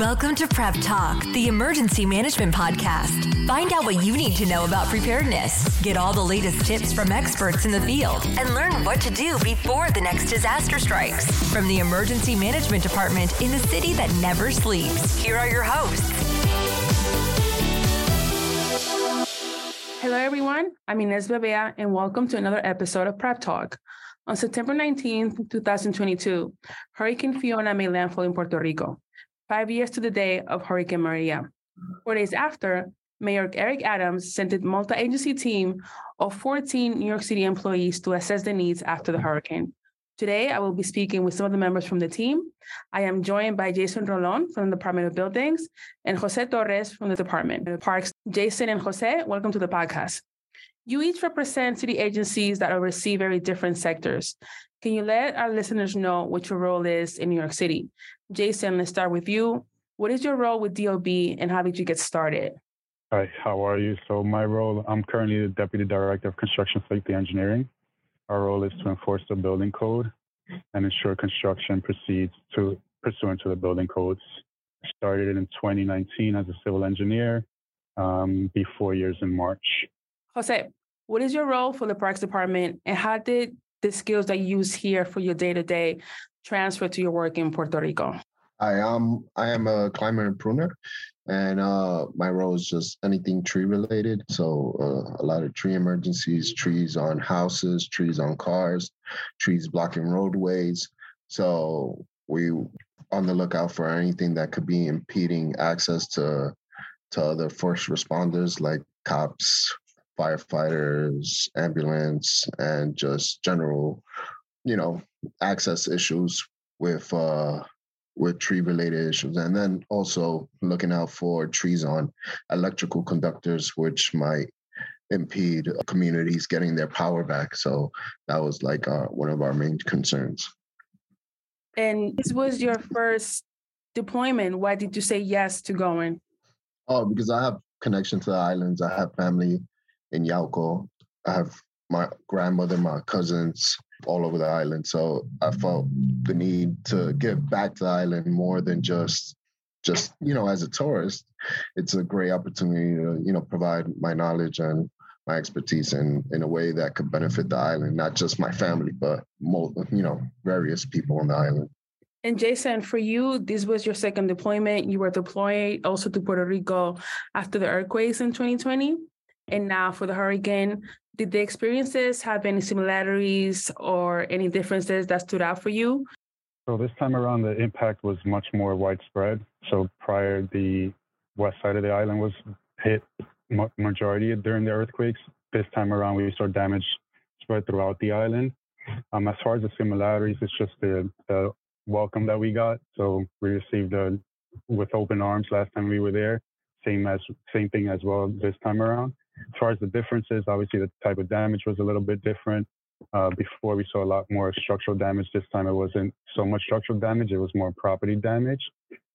Welcome to Prep Talk, the emergency management podcast. Find out what you need to know about preparedness, get all the latest tips from experts in the field, and learn what to do before the next disaster strikes. From the Emergency Management Department in the city that never sleeps, here are your hosts. Hello, everyone. I'm Inez Bebea, and welcome to another episode of Prep Talk. On September 19, 2022, Hurricane Fiona made landfall in Puerto Rico five years to the day of Hurricane Maria. Four days after, Mayor Eric Adams sent a multi agency team of 14 New York City employees to assess the needs after the hurricane. Today, I will be speaking with some of the members from the team. I am joined by Jason Rolon from the Department of Buildings and Jose Torres from the Department of Parks. Jason and Jose, welcome to the podcast. You each represent city agencies that oversee very different sectors. Can you let our listeners know what your role is in New York City? Jason, let's start with you. What is your role with DOB and how did you get started? Hi, how are you? So, my role, I'm currently the Deputy Director of Construction Safety Engineering. Our role is to enforce the building code and ensure construction proceeds to pursuant to the building codes. I started in 2019 as a civil engineer, um, be four years in March. Jose, what is your role for the Parks Department and how did the skills that you use here for your day to day transfer to your work in Puerto Rico? I am I am a climber and pruner, and uh, my role is just anything tree related. So uh, a lot of tree emergencies, trees on houses, trees on cars, trees blocking roadways. So we on the lookout for anything that could be impeding access to to other first responders like cops, firefighters, ambulance, and just general, you know, access issues with uh, with tree related issues, and then also looking out for trees on electrical conductors, which might impede communities getting their power back. So that was like uh, one of our main concerns. And this was your first deployment. Why did you say yes to going? Oh, because I have connection to the islands. I have family in Yauco. I have my grandmother, my cousins all over the island. So I felt the need to give back to the island more than just just you know as a tourist it's a great opportunity to you know provide my knowledge and my expertise in in a way that could benefit the island not just my family but more, you know various people on the island and Jason, for you, this was your second deployment. You were deployed also to Puerto Rico after the earthquakes in 2020 and now for the hurricane. Did the experiences have any similarities or any differences that stood out for you? So this time around, the impact was much more widespread. So prior, the west side of the island was hit majority during the earthquakes. This time around, we saw damage spread throughout the island. Um, as far as the similarities, it's just the, the welcome that we got. So we received a, with open arms last time we were there. Same as same thing as well this time around. As far as the differences, obviously the type of damage was a little bit different. Uh, before we saw a lot more structural damage. This time it wasn't so much structural damage; it was more property damage.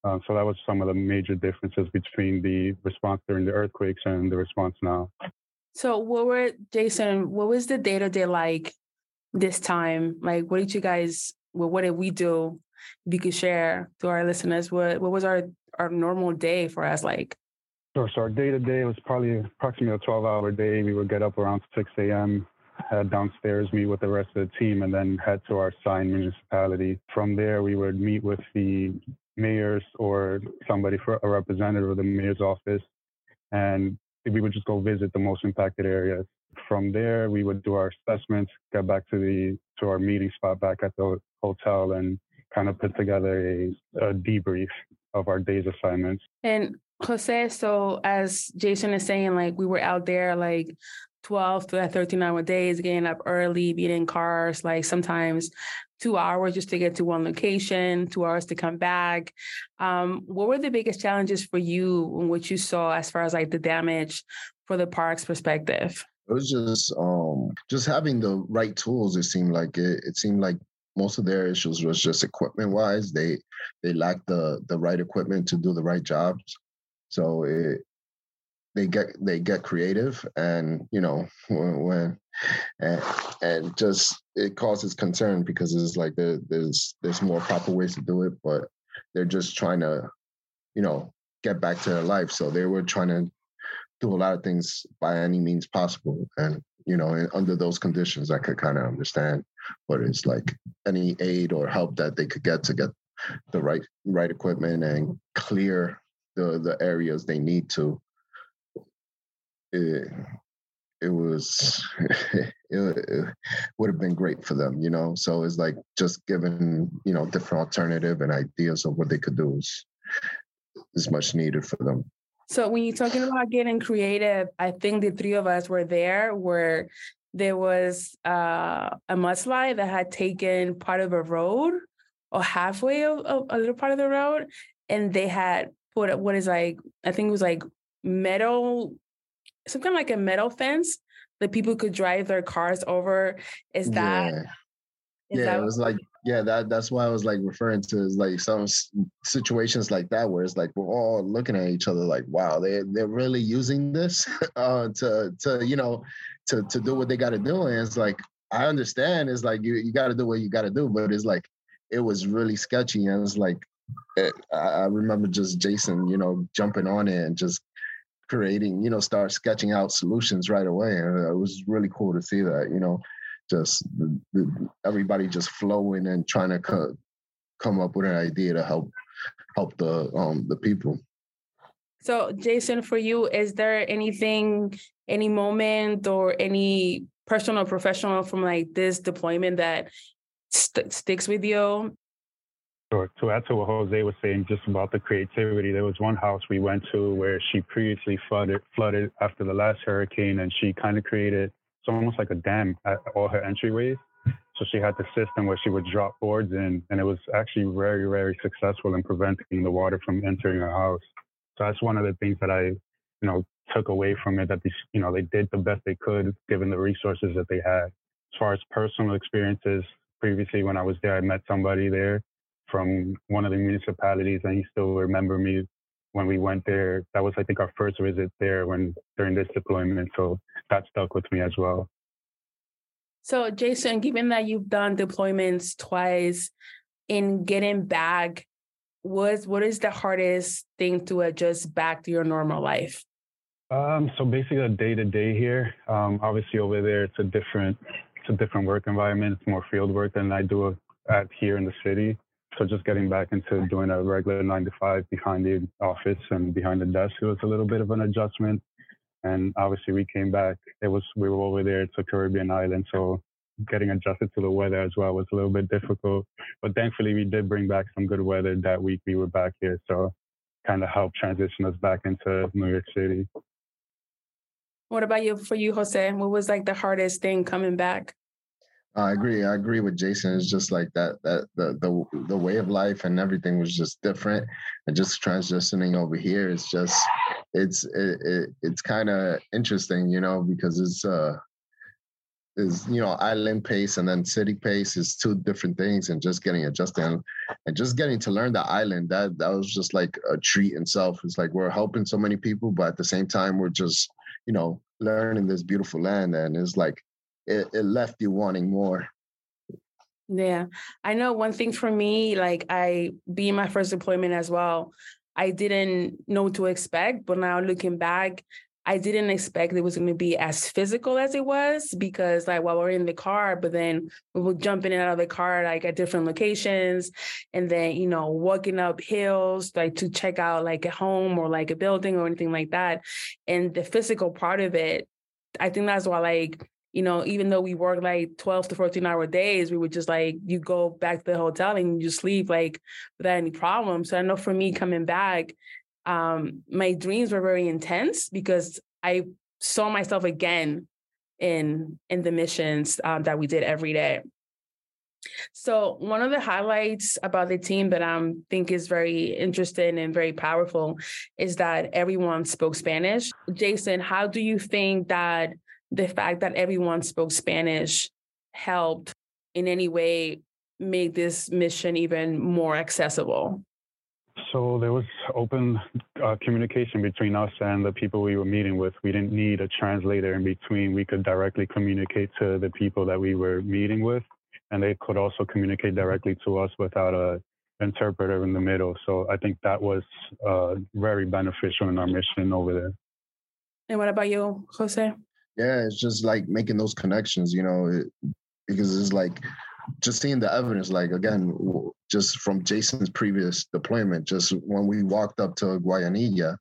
Uh, so that was some of the major differences between the response during the earthquakes and the response now. So, what were Jason? What was the day to day like this time? Like, what did you guys? Well, what did we do? If you could share to our listeners, what what was our our normal day for us like? Sure. So our day to day was probably approximately a 12 hour day. We would get up around 6 a.m., head downstairs, meet with the rest of the team, and then head to our assigned municipality. From there, we would meet with the mayors or somebody for a representative of the mayor's office, and we would just go visit the most impacted areas. From there, we would do our assessments, get back to the to our meeting spot back at the hotel, and kind of put together a, a debrief of our day's assignments. And Jose, so as Jason is saying, like we were out there like 12 to 13 hour days, getting up early, in cars, like sometimes two hours just to get to one location, two hours to come back. Um, what were the biggest challenges for you and what you saw as far as like the damage for the park's perspective? It was just um just having the right tools. It seemed like it. It seemed like most of their issues was just equipment wise. They they lacked the the right equipment to do the right jobs. So it, they get they get creative, and you know when, and, and just it causes concern because it's like there, there's there's more proper ways to do it, but they're just trying to you know, get back to their life. So they were trying to do a lot of things by any means possible. And, you know, under those conditions, I could kind of understand what it's like any aid or help that they could get to get the right right equipment and clear the the areas they need to. It, it was it, would have been great for them, you know. So it's like just giving you know different alternative and ideas of what they could do is is much needed for them. So when you're talking about getting creative, I think the three of us were there where there was uh, a mudslide that had taken part of a road or halfway of, of a little part of the road, and they had put what is like I think it was like metal, some kind of like a metal fence that people could drive their cars over. Is that? Yeah, is yeah that it was like yeah that that's why i was like referring to is like some situations like that where it's like we're all looking at each other like wow they they're really using this uh to to you know to to do what they got to do and it's like i understand it's like you you got to do what you got to do but it's like it was really sketchy and it's like it, i remember just jason you know jumping on it and just creating you know start sketching out solutions right away and it was really cool to see that you know just the, the, everybody just flowing and trying to co- come up with an idea to help help the um the people. So, Jason, for you, is there anything, any moment, or any personal professional from like this deployment that st- sticks with you? Sure. To add to what Jose was saying, just about the creativity, there was one house we went to where she previously flooded flooded after the last hurricane, and she kind of created it's almost like a dam at all her entryways. So she had the system where she would drop boards in, and it was actually very, very successful in preventing the water from entering her house. So that's one of the things that I, you know, took away from it. That you know, they did the best they could given the resources that they had. As far as personal experiences, previously when I was there, I met somebody there from one of the municipalities, and he still remember me when we went there. That was, I think, our first visit there when during this deployment. So that stuck with me as well. So, Jason, given that you've done deployments twice, in getting back, what what is the hardest thing to adjust back to your normal life? Um, so basically, a day to day here. Um, obviously, over there, it's a different it's a different work environment. It's more field work than I do at here in the city. So just getting back into doing a regular nine to five behind the office and behind the desk, it was a little bit of an adjustment. And obviously we came back. It was we were over there. It's a Caribbean island, so getting adjusted to the weather as well was a little bit difficult. But thankfully we did bring back some good weather that week we were back here. So kind of helped transition us back into New York City. What about you for you, Jose? What was like the hardest thing coming back? I agree. I agree with Jason. It's just like that that the the the way of life and everything was just different, and just transitioning over here is just it's it, it it's kind of interesting, you know, because it's uh is you know island pace and then city pace is two different things, and just getting adjusted and, and just getting to learn the island that that was just like a treat itself. It's like we're helping so many people, but at the same time we're just you know learning this beautiful land, and it's like it, it left you wanting more. Yeah. I know one thing for me, like I being my first deployment as well, I didn't know what to expect. But now looking back, I didn't expect it was going to be as physical as it was because, like, while we're in the car, but then we were jumping in and out of the car, like at different locations, and then you know, walking up hills, like to check out like a home or like a building or anything like that. And the physical part of it, I think that's why, like, you know, even though we work like 12 to 14 hour days, we would just like, you go back to the hotel and you sleep like without any problems. So I know for me coming back, um, my dreams were very intense because I saw myself again in in the missions um, that we did every day. So one of the highlights about the team that I think is very interesting and very powerful is that everyone spoke Spanish. Jason, how do you think that the fact that everyone spoke Spanish helped in any way make this mission even more accessible? So there was open uh, communication between us and the people we were meeting with. We didn't need a translator in between. We could directly communicate to the people that we were meeting with, and they could also communicate directly to us without a interpreter in the middle. So I think that was uh, very beneficial in our mission over there. And what about you, Jose? Yeah, it's just like making those connections, you know, it, because it's like just seeing the evidence. Like again, just from Jason's previous deployment, just when we walked up to Guayanilla,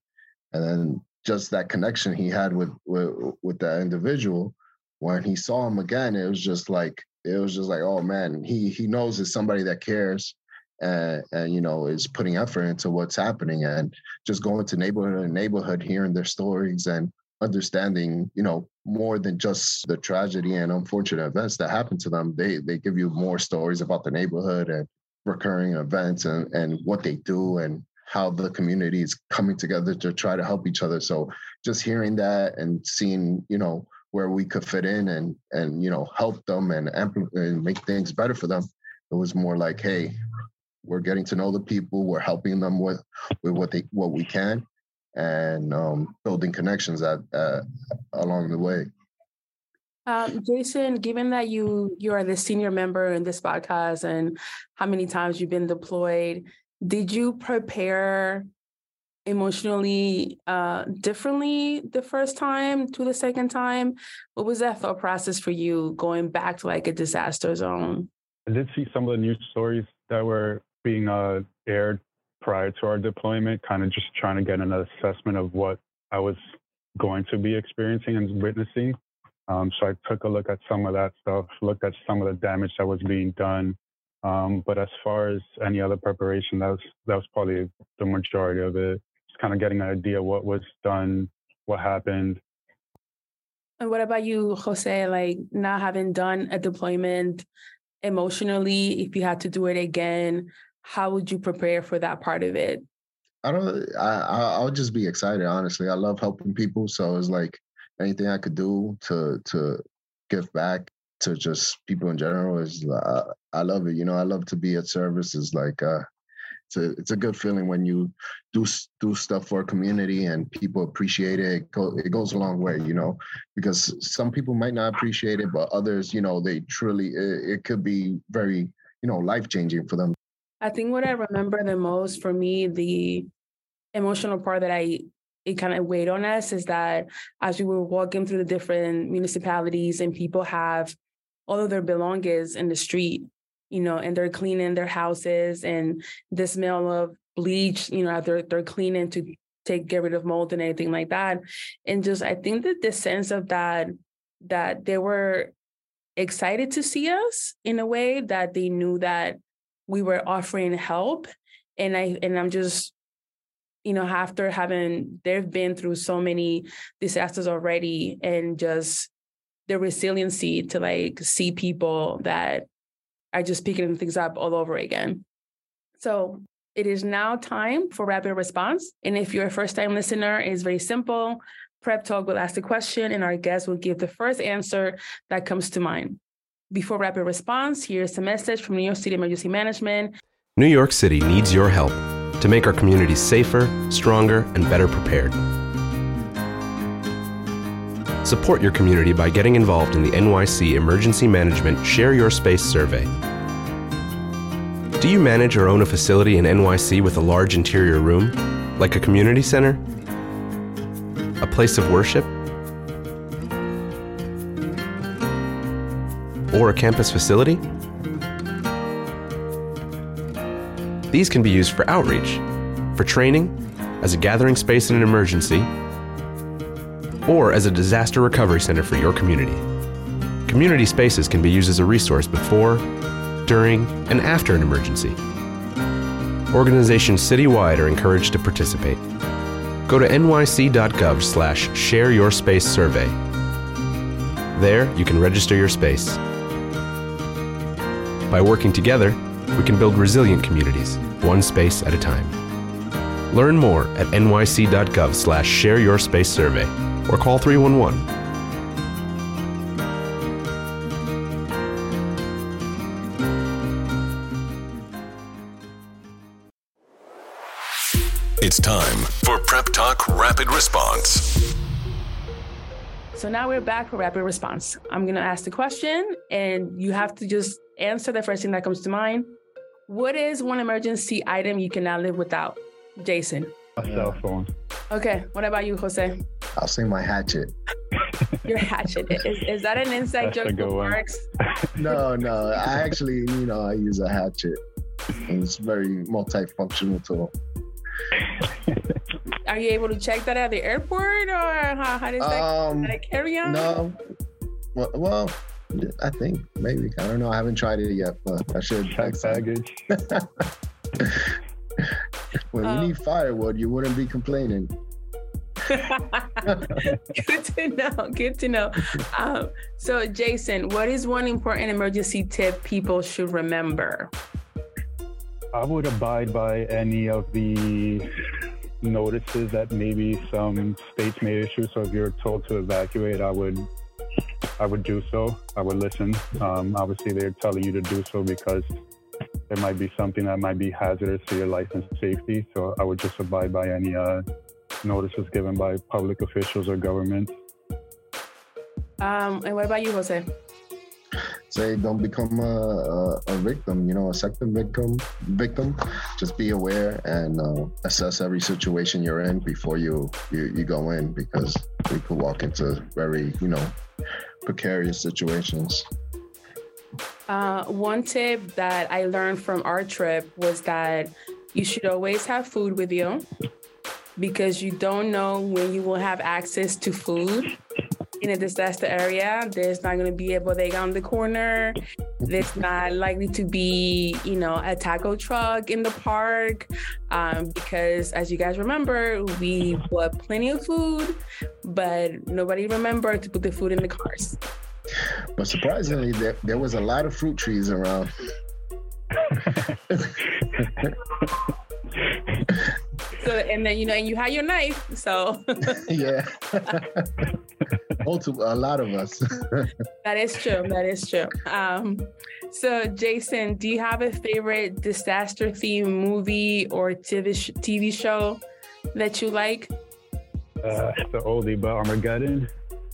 and then just that connection he had with with with that individual. When he saw him again, it was just like it was just like, oh man, he he knows it's somebody that cares and, and you know is putting effort into what's happening and just going to neighborhood and neighborhood hearing their stories and understanding you know more than just the tragedy and unfortunate events that happen to them. They they give you more stories about the neighborhood and recurring events and and what they do and how the community is coming together to try to help each other. So just hearing that and seeing you know where we could fit in and and you know help them and, and make things better for them it was more like hey we're getting to know the people. We're helping them with with what they what we can and um, building connections at, uh, along the way um, Jason, given that you you are the senior member in this podcast and how many times you've been deployed, did you prepare emotionally uh, differently the first time to the second time? What was that thought process for you going back to like a disaster zone? I did see some of the news stories that were being uh, aired prior to our deployment, kind of just trying to get an assessment of what I was going to be experiencing and witnessing. Um, so I took a look at some of that stuff, looked at some of the damage that was being done. Um, but as far as any other preparation, that was that was probably the majority of it. Just kind of getting an idea what was done, what happened. And what about you, Jose? Like not having done a deployment emotionally, if you had to do it again, how would you prepare for that part of it? I don't. I I'll just be excited. Honestly, I love helping people, so it's like anything I could do to to give back to just people in general is. Uh, I love it. You know, I love to be at service. Is like uh, it's a it's a good feeling when you do do stuff for a community and people appreciate it. It, go, it goes a long way, you know, because some people might not appreciate it, but others, you know, they truly it, it could be very you know life changing for them. I think what I remember the most for me, the emotional part that I it kind of weighed on us is that as we were walking through the different municipalities and people have all of their belongings in the street, you know, and they're cleaning their houses and the smell of bleach, you know, they're they're cleaning to take get rid of mold and anything like that. And just I think that the sense of that that they were excited to see us in a way that they knew that we were offering help and i and i'm just you know after having they've been through so many disasters already and just the resiliency to like see people that are just picking things up all over again. So it is now time for rapid response and if you're a first time listener it's very simple. Prep talk will ask the question and our guest will give the first answer that comes to mind before rapid response, here's a message from New York City Emergency Management. New York City needs your help to make our communities safer, stronger, and better prepared. Support your community by getting involved in the NYC Emergency Management Share Your Space survey. Do you manage or own a facility in NYC with a large interior room, like a community center? A place of worship? Or a campus facility? These can be used for outreach, for training, as a gathering space in an emergency, or as a disaster recovery center for your community. Community spaces can be used as a resource before, during, and after an emergency. Organizations citywide are encouraged to participate. Go to nyc.gov slash share your space survey. There, you can register your space. By working together, we can build resilient communities, one space at a time. Learn more at nyc.gov slash share your space survey or call 311. It's time for Prep Talk Rapid Response. So now we're back for rapid response. I'm going to ask the question and you have to just answer the first thing that comes to mind. What is one emergency item you cannot live without? Jason. A cell phone. Okay. What about you, Jose? I'll say my hatchet. Your hatchet. Is, is that an inside That's a joke good for one. Marks? No, no. I actually, you know, I use a hatchet. And it's very multifunctional tool. Are you able to check that at the airport or how, how does that, Um, that carry on? no. Well, well, I think maybe. I don't know. I haven't tried it yet, but I should. Check next time. baggage. When Um, you need firewood, you wouldn't be complaining. good to know. Good to know. Um, so, Jason, what is one important emergency tip people should remember? I would abide by any of the notices that maybe some states may issue. So if you're told to evacuate, I would I would do so. I would listen. Um, obviously, they're telling you to do so because there might be something that might be hazardous to your life and safety. So I would just abide by any uh, notices given by public officials or government. Um, and what about you, Jose? Say, don't become a, a, a victim. You know, a second victim. Victim. Just be aware and uh, assess every situation you're in before you, you you go in because we could walk into very you know precarious situations. Uh, one tip that I learned from our trip was that you should always have food with you because you don't know when you will have access to food in a disaster area. There's not going to be a bodega on the corner. There's not likely to be, you know, a taco truck in the park um, because, as you guys remember, we bought plenty of food, but nobody remembered to put the food in the cars. But surprisingly, there, there was a lot of fruit trees around. So, and then, you know, and you had your knife. So, yeah. Multiple, a lot of us. That is true. That is true. Um, so, Jason, do you have a favorite disaster theme movie or TV, sh- TV show that you like? Uh, it's the oldie, but Armageddon,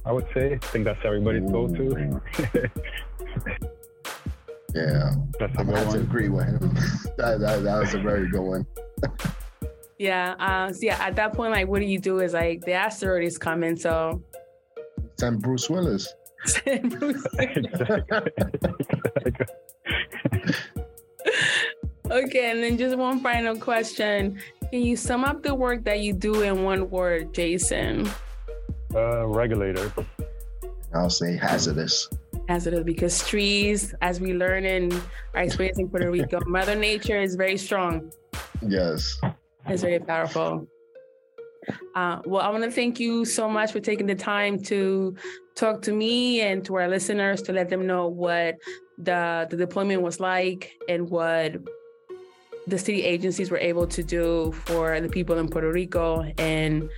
I would say. I think that's everybody's go-to. yeah, That's a I'm good gonna to one. agree with him. That, that, that was a very good one. Yeah. Uh, so yeah, at that point, like, what do you do? Is like the asteroid is coming, so. Send Bruce Willis. okay, and then just one final question: Can you sum up the work that you do in one word, Jason? uh, regulator. I'll say hazardous. Hazardous because trees, as we learn in our experience in Puerto Rico, Mother Nature is very strong. Yes. It's very powerful. Uh, well, I want to thank you so much for taking the time to talk to me and to our listeners to let them know what the the deployment was like and what the city agencies were able to do for the people in Puerto Rico and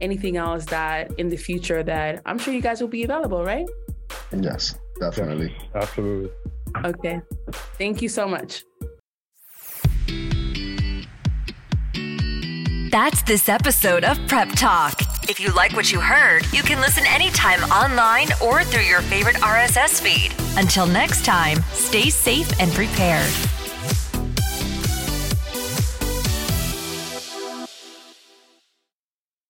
anything else that in the future that I'm sure you guys will be available, right? Yes, definitely. Absolutely. Okay. Thank you so much. That's this episode of Prep Talk. If you like what you heard, you can listen anytime online or through your favorite RSS feed. Until next time, stay safe and prepared.